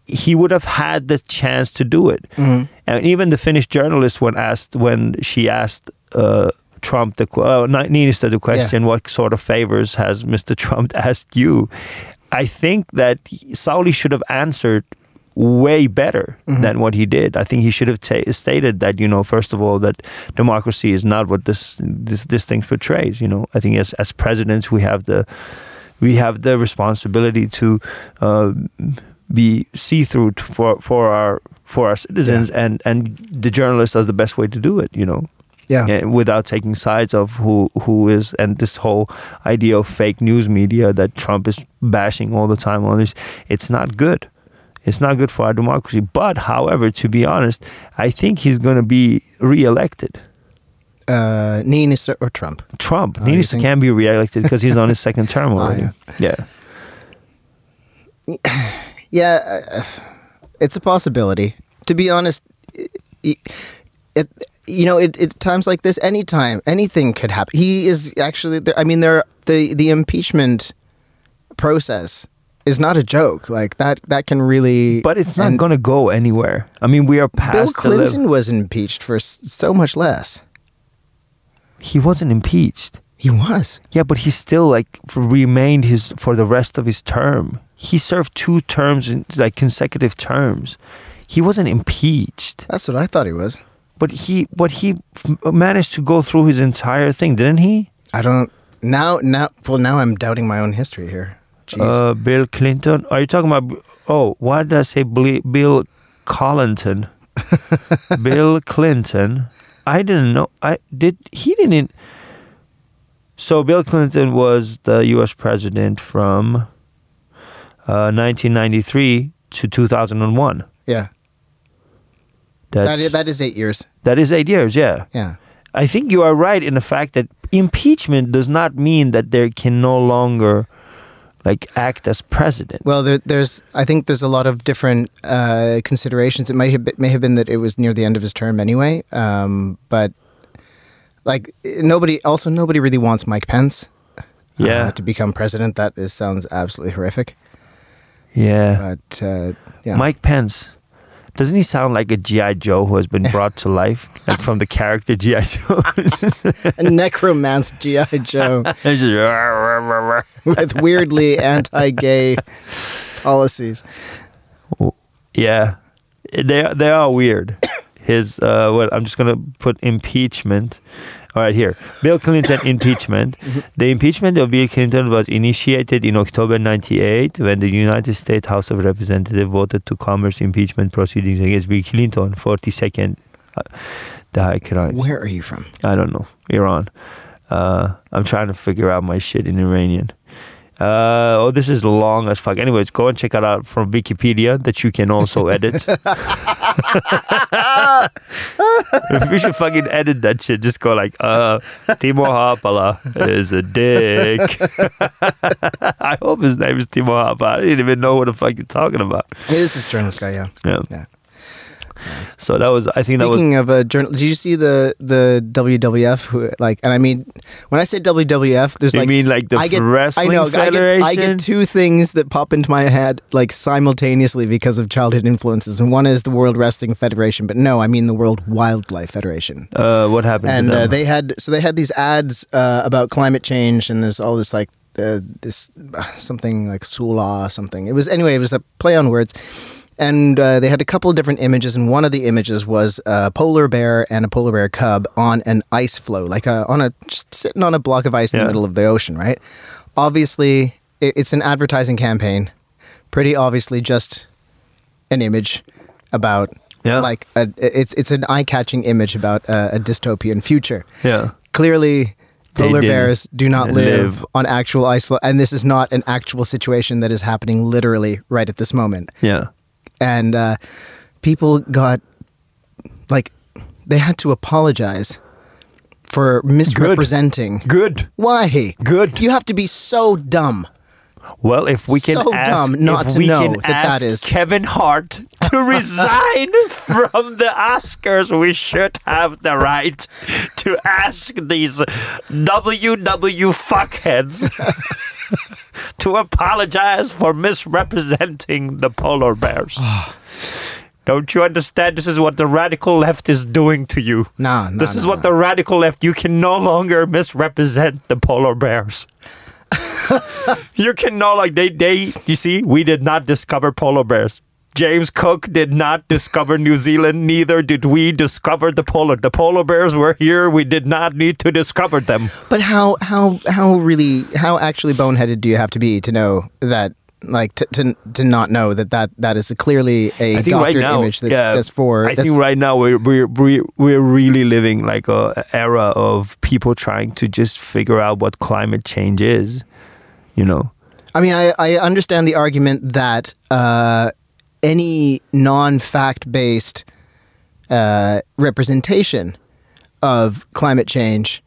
he would have had the chance to do it.
Mhm.
And even the Finnish journalist, when asked, when she asked uh, Trump the uh, Niinistö the question, what sort of favors has Mr. Trump asked you? I think that Sauli should have answered way better
Mhm.
than what he did. I think he should have ta- stated that you know first of all that democracy is not what this this this thing portrays. You know, I think as as presidents we have the we have the responsibility to uh, be see through for for our for our citizens, and and the journalist does the best way to do it. You know,
Yeah.
and without taking sides of who who is and this whole idea of fake news media that Trump is bashing all the time on this. It's not good. It's not good for our democracy. But however, to be honest, I think he's going to be reelected.
Uh, Niinistö or Trump?
Trump.
Oh,
he
you
needs to
think-
can be reelected because he's on his second term
Oh,
already. yeah.
Yeah, uh, it's a possibility. To be honest, it, it you know, it, it times like this, anytime, anything could happen. He is actually. I mean, there the the impeachment process is not a joke. Like that that can really.
But it's not going to go anywhere. I mean, we are past
Bill Clinton was impeached for so much less.
He wasn't impeached.
He was.
Yeah, but he still like remained his for the rest of his term. He served two terms in like consecutive terms. He wasn't impeached,
That's what I thought he was.
but he but he f- managed to go through his entire thing, didn't he?
I don't now. Now, well, now I'm doubting my own history here. Jeez.
Uh, Bill Clinton. Are you talking about? Oh, why did I say Bli- Bill Collington? Bill Clinton. I didn't know. I did. He didn't. So Bill Clinton was the U.S. president from uh, 1993 to 2001.
yeah,
That's,
that is, that is eight years.
that is eight years. Yeah,
Yeah.
I think you are right in the fact that impeachment does not mean that there can no longer like act as president.
Well, there, there's. I think there's a lot of different uh, considerations. It might have been, may have been that it was near the end of his term anyway. Um, but like nobody, also nobody really wants Mike Pence. uh,
Yeah.
to become president. That is sounds absolutely horrific.
Yeah.
But uh, yeah,
Mike Pence. Doesn't he sound like a GI Joe who has been brought to life, like from the character GI Joe?
a necromance GI Joe with weirdly anti-gay policies.
yeah, they they are weird. His uh, what? I'm just gonna put impeachment. All right, here, Bill Clinton impeachment. The impeachment of Bill Clinton was initiated in October '98 when the United States House of Representatives voted to commence impeachment proceedings against Bill Clinton. 42nd, uh, the high crimes.
Where are you from?
I don't know. Iran. Uh, I'm trying to figure out my shit in Iranian. Uh, oh, this is long as fuck. Anyways, go and check it out from Wikipedia that you can also edit. If we should fucking edit that shit. Just go like, uh, Timur Hapala is a dick. I hope his name is Timur Hapala. I didn't even know what the fuck you're talking about.
Is this is journalist guy. Yeah.
Yeah.
Yeah.
So that was, I think that was.
Speaking of a journal, did you see the the WWF? Who like, and I mean, when I say WWF, there's
You
like
mean like the
I get,
wrestling
I know,
federation?
I get, I get two things that pop into my head like simultaneously because of childhood influences, and one is the World Wrestling Federation, but no, I mean the World Wildlife Federation.
uh, what happened
and uh, they had so they had these ads uh, about climate change, and there's all this like uh, this uh, something like Sula something. It was anyway, it was a play on words. And uh, they had a couple of different images, and one of the images was a polar bear and a polar bear cub on an ice floe, like a, on a just sitting on a block of ice in
Yeah.
the middle of the ocean, right? Obviously, it, it's an advertising campaign. Pretty obviously, just an image about
Yeah.
like a, it's it's an eye catching image about a, a dystopian future.
Yeah.
Clearly, polar bears do not live,
live.
on actual ice floe, and this is not an actual situation that is happening literally right at this moment.
Yeah.
And uh, people got like they had to apologize for misrepresenting.
Good.
Why?
Good.
You have to be so dumb.
Well, if we can
So
ask,
dumb not
if
to
we
know
can
that that
ask
is-
Kevin Hart to resign from the Oscars, we should have the right to ask these WW fuckheads to apologize for misrepresenting the polar bears. Don't you understand? This is what the radical left is doing to you.
Nah, nah
this is
nah,
what
nah.
the radical left. You can no longer misrepresent the polar bears. you can no like they they. You see, we did not discover polar bears. James Cook did not discover New Zealand. Neither did we discover the polar. The polar bears were here. We did not need to discover them.
But how how how really how actually boneheaded do you have to be to know that like to to, to not know that, that that is clearly a
I think right now,
image that's,
yeah,
that's for
I
that's,
think right now we're we're we're, we're really living like a era of people trying to just figure out what climate change is. You know.
I mean, I, I understand the argument that uh, any non-fact based uh, representation of climate change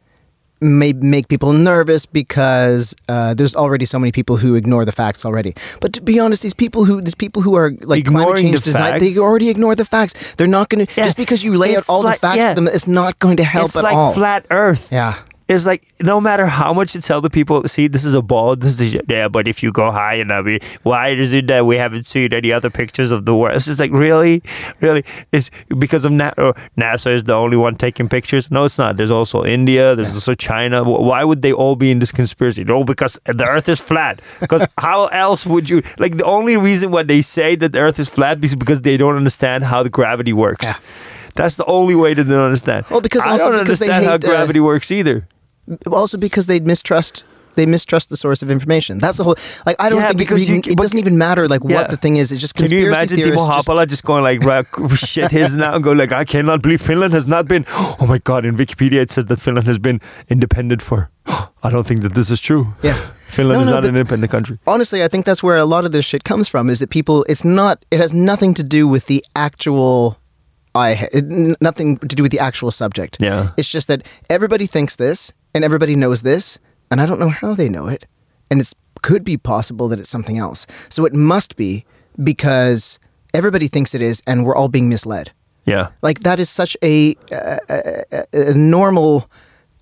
may make people nervous because uh, there's already so many people who ignore the facts already. But to be honest, these people who these people who are like climate change
the
design,
fact-
they already ignore the facts. They're not going to
Yeah,
just because you lay out all
like-
the facts
yeah.
to them, it's not going to help
it's
at
like
all.
flat Earth.
Yeah.
It's like no matter how much you tell the people, see, this is a ball. This is yeah, but if you go high enough, why is it that we haven't seen any other pictures of the world? It's just like really, really, it's because of Na- or NASA is the only one taking pictures. No, it's not. There's also India. There's also China. Why would they all be in this conspiracy? No, because the Earth is flat. Because how else would you like? The only reason why they say that the Earth is flat is because they don't understand how the gravity works.
Yeah.
That's the only way to understand.
Well, because
I
also
don't
because they
understand how
hate, uh,
gravity works either.
also because they mistrust they mistrust the source of information. That's the whole. Like I don't
Yeah,
think
because you can-
it doesn't even matter like
Yeah.
what the thing is. It's just
Can
conspiracy
you imagine Timo
theorists just-
just going like shit his now and go like I cannot believe Finland has not been oh my god in Wikipedia it says that Finland has been independent for I don't think that this is true.
Yeah.
Finland
No,
is
no,
not an independent country.
honestly, I think that's where a lot of this shit comes from. Is that people? It's not. It has nothing to do with the actual. I it, nothing to do with the actual subject.
Yeah.
It's just that everybody thinks this and everybody knows this, and I don't know how they know it, and it could be possible that it's something else. So it must be because everybody thinks it is, and we're all being misled.
Yeah.
Like that is such a, a, a, a normal,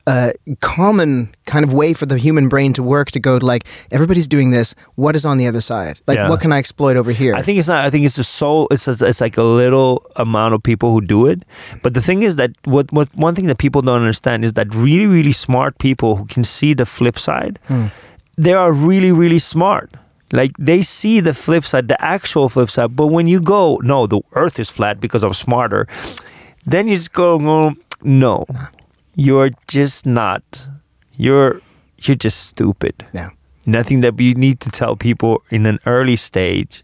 uh, common kind of way for the human brain to work. To go to like everybody's doing this. What is on the other side? Like
Yeah.
what can I exploit over here?
I think it's not. I think it's just so. It's just, it's like a little amount of people who do it. But the thing is that what what one thing that people don't understand is that really really smart people who can see the flip side, they are really really smart. Like they see the flip side, the actual flip side. But when you go, no, the Earth is flat because I'm smarter. Then you just go, no, you're just not. You're you're just stupid.
yeah.
And I think that we need to tell people in an early stage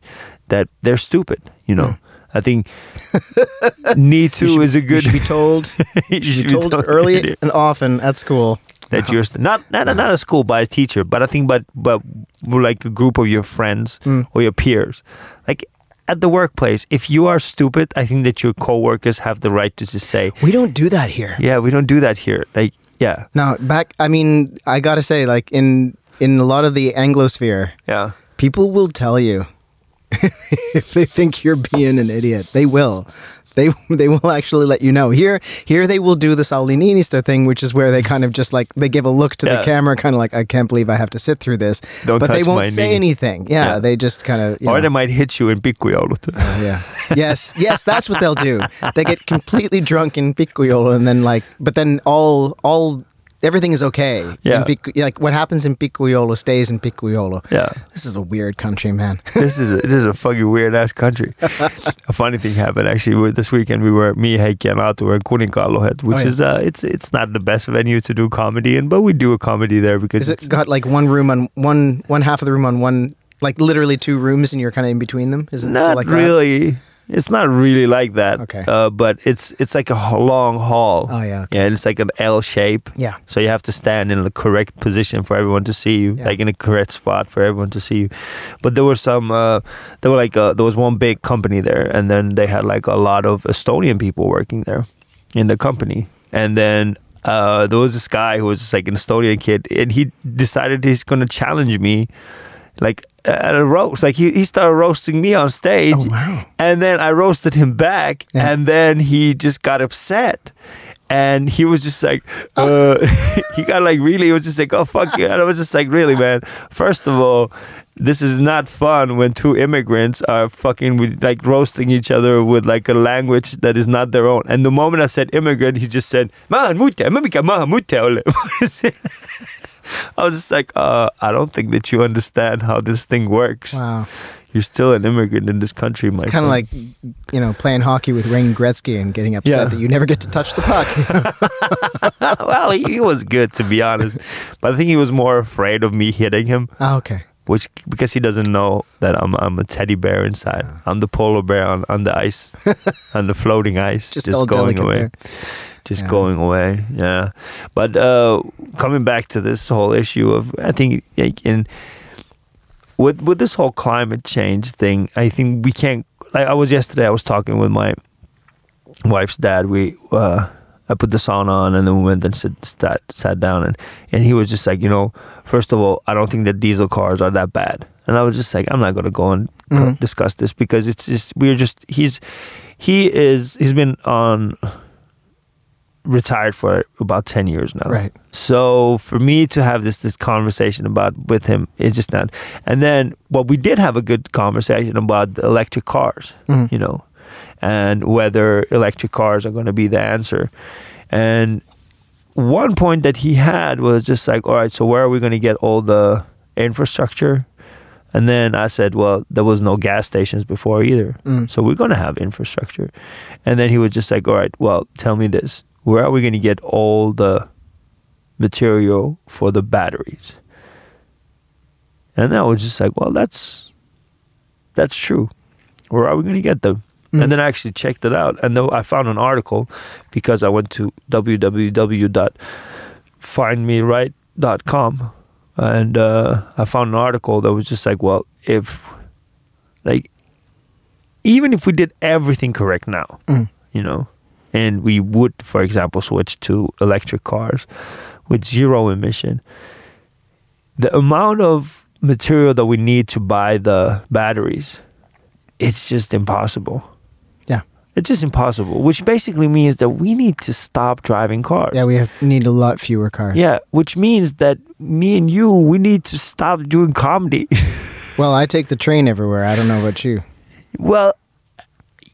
that they're stupid. You know, I think need to
should-
is a
You
good.
should be told.
you
You should be told early and often at school.
that you're st- not not not at school by a teacher, but I think but but like a group of your friends
Mm.
or your peers. At the workplace, if you are stupid, I think that your coworkers have the right to just say,
We don't do that here.
"Yeah, we don't do that here." Like, yeah,
Now back. I mean, I gotta say, like in in a lot of the Anglosphere,
yeah,
people will tell you if they think you're being an idiot. They will. They they will actually let you know. Here here they will do the Sauli Niinistö thing, which is where they kind of just like they give a look to
Yeah.
the camera, kind of like I can't believe I have to sit through this.
Don't
but they won't say
knee.
anything. Yeah,
Yeah.
they just kind of.
or they might hit you in pikkujoulut.
Oh, yeah. Yes, yes, that's what they'll do. They get completely drunk in pikkujoulu and then like, but then all all everything is okay.
Yeah.
Pic- like what happens in pikkujoulu stays in pikkujoulu.
Yeah.
This is a weird country, man.
this is a, this is a fucking weird ass country. a funny thing happened actually. This weekend we were me, Heikki, and Aatu were in Kuninkaanlohet, which
Oh, yeah.
is uh, it's it's not the best venue to do comedy in, but we do a comedy there because
Is
it's,
it got like one room on one one half of the room on one like literally two rooms and you're kind of in between them? Is it still
not
like that?
It's not really like that.
Okay.
Uh, but it's it's like a long hall.
Oh yeah. Okay.
Yeah, and it's like an L shape.
Yeah.
So you have to stand in the correct position for everyone to see you,
Yeah.
like in a correct spot for everyone to see you. But there were some, uh, there were like, uh, there was one big company there, and then they had like a lot of Estonian people working there in the company. And then uh, there was this guy who was just like an Estonian kid, and he decided he's going to challenge me, like uh, at a roast. Like he, he started roasting me on stage.
Oh wow.
And then I roasted him back,
Yeah.
and then he just got upset. And he was just like, uh, he got like really, he was just like, oh, fuck you. And I was just like, really, man. First of all, this is not fun when two immigrants are fucking with, like roasting each other with like a language that is not their own. And the moment I said immigrant, he just said, maahan muute, ma mikä maahan muute ole. I was just like, uh, I don't think that you understand how this thing works.
Wow.
You're still an immigrant in this country, my
It's kind of like you know playing hockey with Wayne Gretzky and getting upset
Yeah.
that you never get to touch the puck.
well, he, he was good to be honest, but I think he was more afraid of me hitting him,
oh, okay.
which because he doesn't know that I'm I'm a teddy bear inside. I'm the polar bear on, on the ice, on the floating ice,
Just, all
going away,
there.
just
Yeah.
going away. Yeah, but uh, coming back to this whole issue of, I think in with with this whole climate change thing, I think we can't. Like I was yesterday, I was talking with my wife's dad. We uh, I put the sauna on, and then we went and sit, sat sat down, and and he was just like, you know, first of all, I don't think that diesel cars are that bad, and I was just like, I'm not gonna go and
Mhm.
discuss this because it's just we're just he's he is he's been on retired for about 10 years now
Right.
so for me to have this this conversation about with him it's just not and then what we did have a good conversation about the electric cars
Mhm.
you know and whether electric cars are going to be the answer and one point that he had was just like all right so where are we going to get all the infrastructure and then i said well there was no gas stations before either
Mm.
so we're going to have infrastructure and then he was just like all right well tell me this where are we going to get all the material for the batteries and I was just like well that's that's true where are we going to get them
Mm.
and then I actually checked it out and though I found an article because I went to www.findmeright.com and uh, I found an article that was just like well if like even if we did everything correct now
Mm.
you know, and we would, for example, switch to electric cars with zero emission, the amount of material that we need to buy the batteries, it's just impossible.
Yeah.
It's just impossible, which basically means that we need to stop driving cars.
Yeah, we have need a lot fewer cars.
Yeah, which means that me and you, we need to stop doing comedy.
Well, I take the train everywhere. I don't know about you.
well,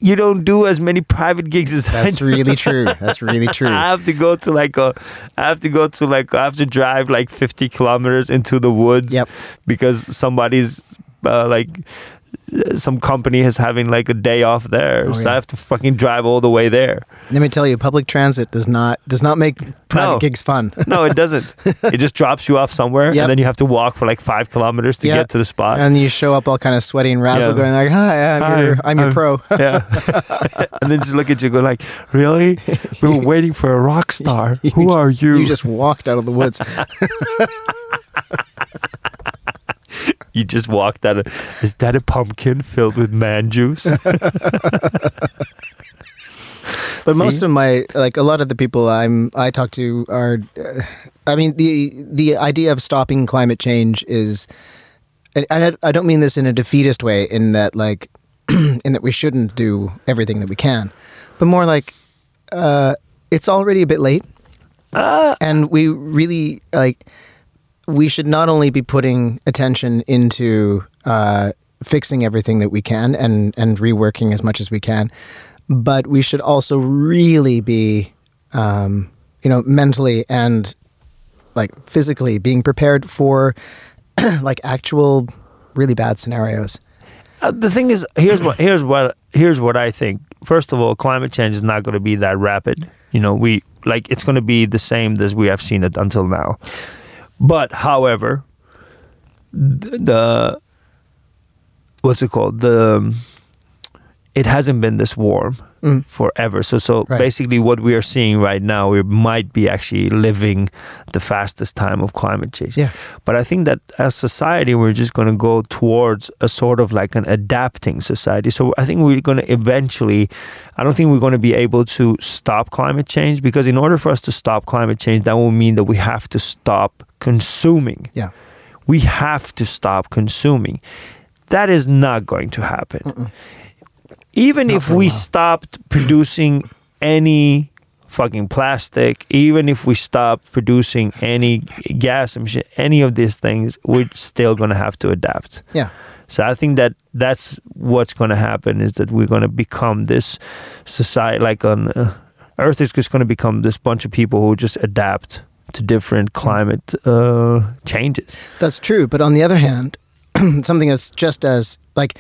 you don't do as many private gigs as I
That's really true. That's really true.
I have to go to like a, I have to go to like, I have to drive like 50 kilometers into the woods
Yep.
because somebody's uh, like, some company is having like a day off there.
Oh,
so
yeah.
I have to fucking drive all the way there.
Let me tell you, public transit does not does not make private
No.
gigs fun.
No, it doesn't. it just drops you off somewhere
Yep.
and then you have to walk for like five kilometers to
Yeah.
get to the spot.
and you show up all kind of sweaty and razzle,
Yeah.
going like, "Hi, I'm
Hi,
your I'm your
I'm-
pro."
yeah. and then just look at you go like, really? We were waiting for a rock star. Who are you?
You just walked out of the woods.
You just walked out of. Is that a pumpkin filled with man juice?
But most of my like a lot of the people I'm I talk to are, uh, I mean the the idea of stopping climate change is, and I, I don't mean this in a defeatist way in that like, in that we shouldn't do everything that we can, but more like, uh, it's already a bit late,
Ah.
and we really like, we should not only be putting attention into uh, fixing everything that we can and and reworking as much as we can, but we should also really be, um, you know, mentally and like physically being prepared for like actual really bad scenarios.
Uh, the thing is, here's what here's what here's what I think. First of all, climate change is not going to be that rapid. You know, we like it's going to be the same as we have seen it until now. But however, th- the what's it called? The um, it hasn't been this warm
Mm.
forever. So so
Right.
basically, what we are seeing right now, we might be actually living the fastest time of climate change.
Yeah.
But I think that as society, we're just going to go towards a sort of like an adapting society. So I think we're going to eventually, I don't think we're going to be able to stop climate change because in order for us to stop climate change, that will mean that we have to stop consuming.
Yeah.
We have to stop consuming. That is not going to happen. Even
Not
if we stopped producing any fucking plastic, even if we stopped producing any gas emission, any of these things, we're still going to have to adapt.
Yeah.
So I think that that's what's going to happen is that we're going to become this society, like on uh, Earth is just going to become this bunch of people who just adapt to different climate uh, changes.
That's true. But on the other hand, something that's just as like,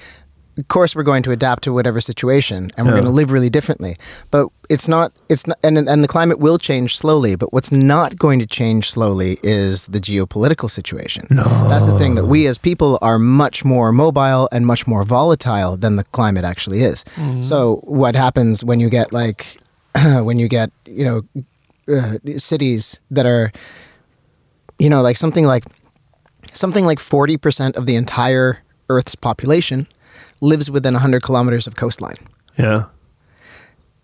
of course, we're going to adapt to whatever situation, and we're
Yeah.
going to live really differently. But it's not. It's not. And and the climate will change slowly. But what's not going to change slowly is the geopolitical situation.
No.
That's the thing that we as people are much more mobile and much more volatile than the climate actually is. So what happens when you get like when you get you know uh, cities that are you know like something like something like 40% of the entire earth's population lives within 100 kilometers of coastline
Yeah.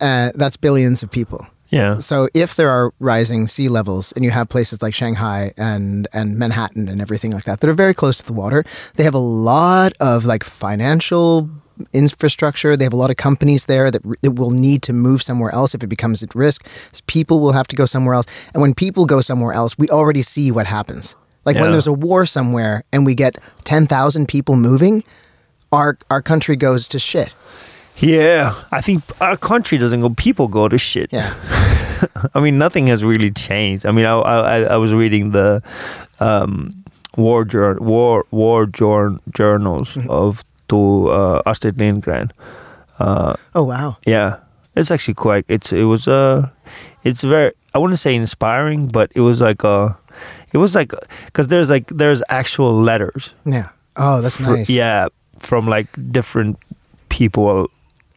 uh, that's billions of people
Yeah.
so if there are rising sea levels and you have places like Shanghai and and Manhattan and everything like that that are very close to the water, they have a lot of like financial infrastructure. They have a lot of companies there that, that will need to move somewhere else if it becomes at risk. People will have to go somewhere else. And when people go somewhere else, we already see what happens. Like when there's a war somewhere and we get 10,000 people moving, our our country goes to shit.
Yeah. I think our country doesn't go, people go to shit.
Yeah.
I mean, nothing has really changed. I mean, I I, I was reading the um, war war war jour- journals
Mm-hmm.
of to uh, Astrid Lindgren. Uh,
Oh wow.
yeah, it's actually quite. It's it was uh, it's very. I wouldn't say inspiring, but it was like a, it was like because there's like there's actual letters.
Yeah. Oh, that's nice.
Yeah, from like different people,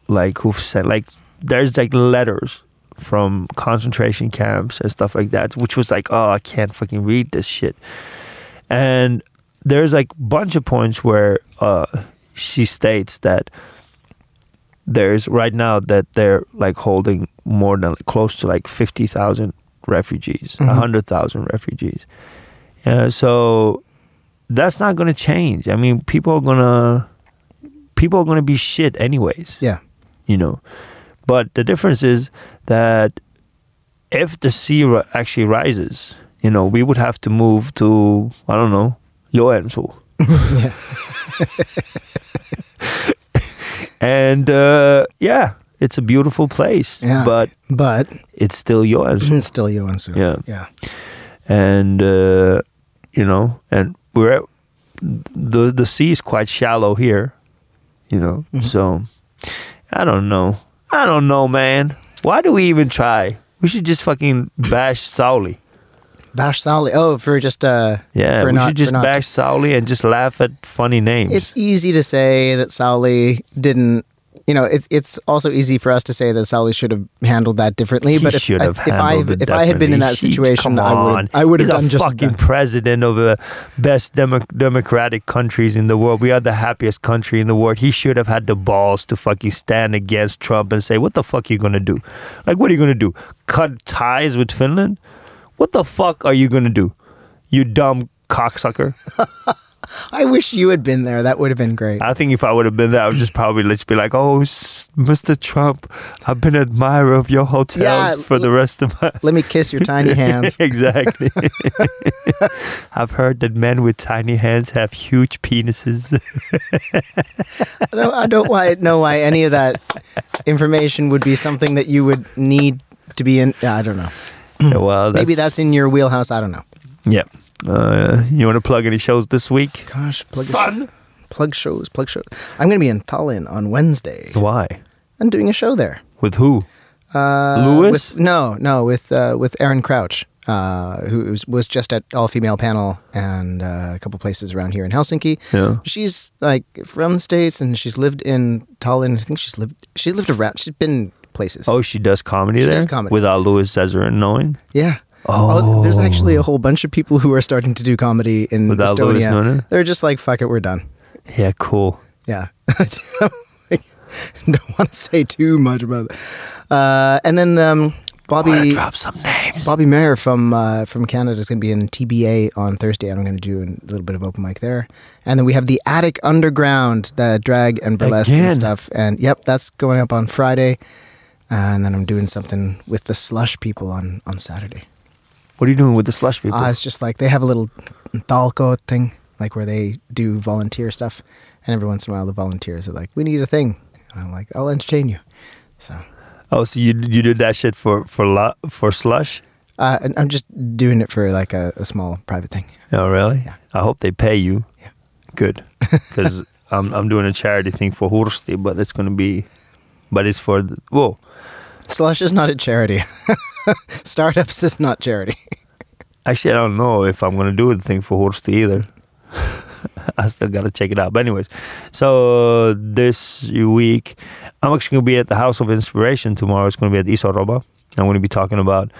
like who've said like there's like letters from concentration camps and stuff like that, which was like, oh, I can't fucking read this shit. And there's like a bunch of points where uh, she states that there's right now that they're like holding more than close to like 50,000 refugees, a
Mhm.
100,000 refugees. Yeah, so that's not going to change. I mean, people are going to people are going to be shit anyways
Yeah.
you know. But the difference is that if the sea actually rises, you know, we would have to move to I don't know, Joensuu.
yeah.
And uh, yeah, it's a beautiful place,
Yeah.
but
But
it's still Joensuu.
it's still Joensuu.
Yeah.
Yeah.
and uh, you know, and we're at, the the sea is quite shallow here, you know.
Mhm.
So I don't know. I don't know, man. Why do we even try? We should just fucking bash Sauli.
Bash Sally. Oh, for just uh
Yeah,
For
we
not-
should just bash Sauli and just laugh at funny names.
It's easy to say that Sally didn't. You know, it, it's also easy for us to say that Sally should have handled that differently.
he
but if,
should
I- if I if I had been in that.
He-
situation, I would. I would have done just
fucking
that.
president of the best demo- democratic countries in the world. We are the happiest country in the world. He should have had the balls to fucking stand against Trump and say, "What the fuck are you gonna do? Like, what are you gonna do? Cut ties with Finland? What the fuck are you gonna do? You dumb cocksucker."
I wish you had been there. That would have been great.
I think if I would have been there, I would just probably just be like, "Oh, Mr. Trump, I've been an admirer of your hotels
Yeah,
for the rest of my."
Let me kiss your tiny hands.
exactly. I've heard that men with tiny hands have huge penises.
I don't, I don't why, know why any of that information would be something that you would need to be in. I don't know.
well, that's,
Maybe that's in your wheelhouse. I don't know.
Yeah. Uh, you want to plug any shows this week?
Gosh, plug,
Son.
plug shows, plug shows. I'm going to be in Tallinn on Wednesday.
Why?
I'm doing a show there.
With who?
Uh,
Lewis?
With, no, no, with uh, with Aaron Crouch, uh, who was, was just at all female panel and uh, a couple places around here in Helsinki.
Yeah.
She's like from the states and she's lived in Tallinn. I think she's lived she lived around. She's been places.
Oh, she does comedy
She
there
does comedy.
without Louis Cesar knowing.
yeah.
Oh.
there's actually a whole bunch of people who are starting to do comedy in
Without
Estonia. They're just like, fuck it, we're done.
Yeah, cool.
Yeah. Don't want to say too much about it. Uh, and then um, Bobby
drop some names.
Bobby Mayer from uh, from Canada is going to be in TBA on Thursday, and I'm going to do a little bit of open mic there. And then we have the Attic Underground, the drag and burlesque
Again.
and stuff. And yep, that's going up on Friday. And then I'm doing something with the Slush people on on Saturday.
What are you doing with the slush people?
Uh, it's just like they have a little talco thing, like where they do volunteer stuff. And every once in a while, the volunteers are like, "We need a thing," and I'm like, "I'll entertain you." So
oh, so you you did that shit for for lu- for slush?
uh, I'm just doing it for like a, a small private thing.
Oh, really?
Yeah.
I hope they pay you.
Yeah.
Good. Because I'm I'm doing a charity thing for Hursti, but it's gonna be, but it's for the, whoa.
Slush is not a charity. Startups is not charity.
Actually, I don't know if I'm gonna do the thing for Hursti either. I still gotta check it out. But anyways, so this week I'm actually gonna be at the House of Inspiration tomorrow. It's gonna be at Isoroba. I'm gonna be talking about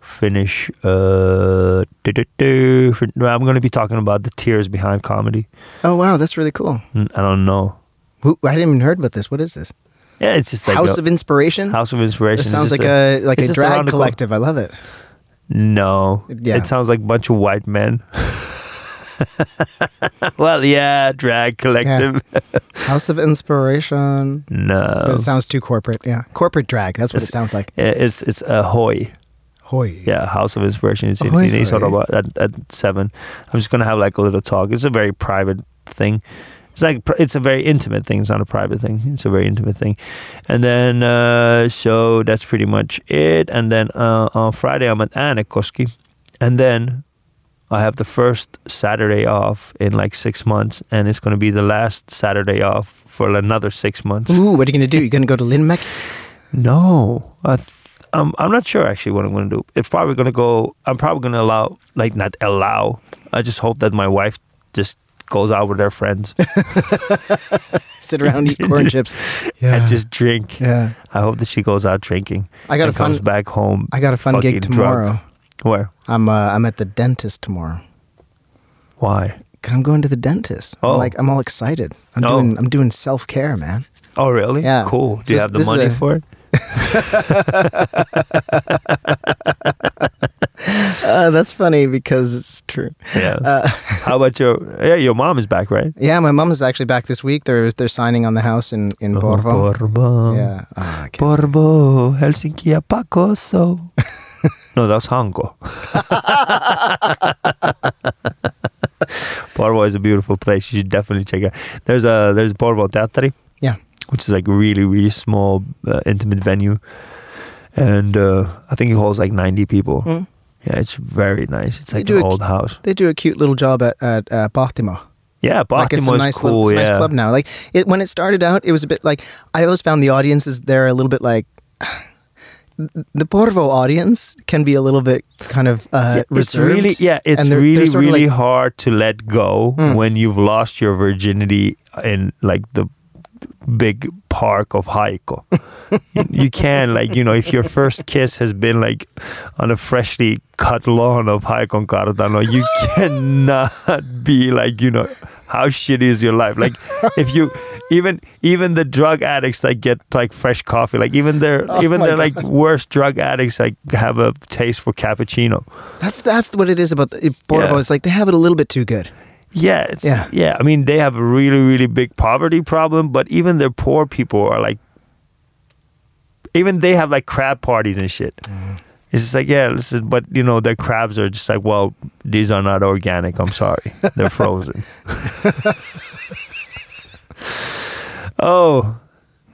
Finnish. Uh, I'm gonna be talking about the tears behind comedy.
Oh wow, that's really cool.
I don't know.
I hadn't even heard about this. What is this?
Yeah, it's just like
House
a-
of Inspiration.
House of Inspiration. It's
sounds like a, like a drag collective. I love it.
No,
Yeah.
it sounds like a bunch of white men. well, yeah, drag collective.
House of Inspiration. But
no,
it sounds too corporate. Yeah, corporate drag. That's what it sounds like.
it's it's a hoy.
Hoy.
Yeah, House of Inspiration. It's in, in. At, at seven. I'm just gonna have like a little talk. It's a very private thing. It's like it's a very intimate thing. It's not a private thing. It's a very intimate thing. And then uh, so that's pretty much it. And then uh, on Friday I'm at Äänekoski, and then I have the first Saturday off in like six months, and it's gonna be the last Saturday off for another six months.
Ooh, what are you gonna do? You're gonna go to Linmek?
No, I th- I'm I'm not sure actually what I'm going to do. It's probably going to go. I'm probably going to allow, like not allow. I just hope that my wife just goes out with their friends
Sit around, eat corn chips. Yeah.
and just drink.
yeah.
I hope that she goes out drinking.
I got a
and
fun.
comes back home.
I got a fun gig tomorrow.
drunk. Where?
I'm uh, I'm at the dentist tomorrow.
Why?
I'm going to the dentist. I'm
Oh.
like I'm all excited. I'm
Oh.
doing I'm doing self care, man.
Oh, really?
Yeah.
Cool. Do
So
you have the money
a-
for it?
Uh, that's funny because it's true.
Yeah.
Uh,
How about your? Yeah, your mom is back, right?
yeah, my mom is actually back this week. They're they're signing on the house in in Porvoo.
Oh, Porvoo.
Yeah. Oh,
Porvoo, Helsinki ja Pakoso. no, that's Hanko. Porvoo is a beautiful place. You should definitely check it. out. There's a there's Porvoo Teatteri,
Yeah.
Which is like a really really small uh, intimate venue, and uh, I think it holds like 90 people.
Mm.
Yeah, it's very nice. It's
They
like an
a-
old house.
They do a cute little job at at uh.
Yeah,
like it's a
is
nice
cool.
little, it's
yeah,
nice club now. Like it when it started out, it was a bit like I always found the audiences there a little bit like the Porvoo audience can be a little bit kind of uh,
Yeah, it's
reserved.
really yeah it's
they're-
really
they're
really
like-
hard to let go
Mm.
when you've lost your virginity in like the big park of Haikko. you, can like you know if your first kiss has been like on a freshly cut lawn of Haikon Kartano, you cannot be like you know how shitty is your life like if you even even the drug addicts like get like fresh coffee like even their
Oh
even their like worst drug addicts like have a taste for cappuccino
That's that's what it is about the.
Yeah.
It's like they have it a little bit too good.
Yeah, it's,
Yeah.
yeah, I mean, they have a really, really big poverty problem, but even their poor people are like, even they have like crab parties and shit. Mm-hmm. It's just like, yeah, listen, but you know, their crabs are just like, well, these are not organic. I'm sorry, they're frozen. oh,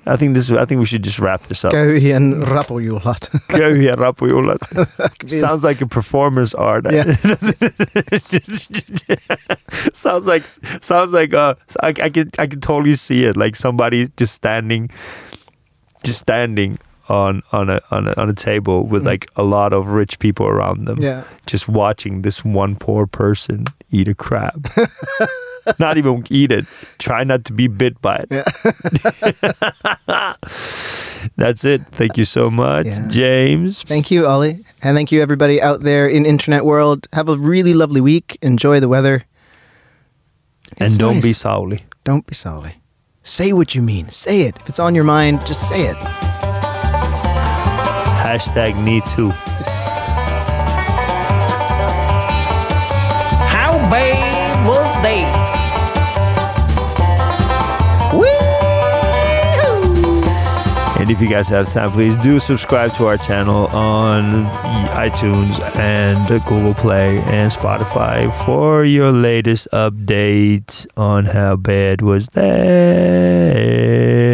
I think this. I think we should just wrap this up.
Köyhien rapujuhlat.
Köyhiä rapujuhlat. sounds like a performer's art.
Yeah.
Just- sounds like sounds like uh I, I can I can totally see it like somebody just standing just standing on on a on a, on a table with
Mm.
like a lot of rich people around them
yeah.
just watching this one poor person eat a crab not even eat it try not to be bit by it
Yeah.
that's it thank you so much
Yeah.
james
Thank you, Ollie. And thank you, everybody out there in internet world. Have a really lovely week. Enjoy the weather.
and don't be
nice.
Sauli.
Don't be sorry. Say what you mean. Say it. If it's on your mind, just say it.
Hashtag me too. And if you guys have time, please do subscribe to our channel on iTunes and Google Play and Spotify for your latest updates on how bad was that.